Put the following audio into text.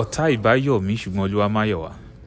ọ̀tá ìbáyọ̀ mi ṣùgbọ́n olúwa máyọ̀ wá.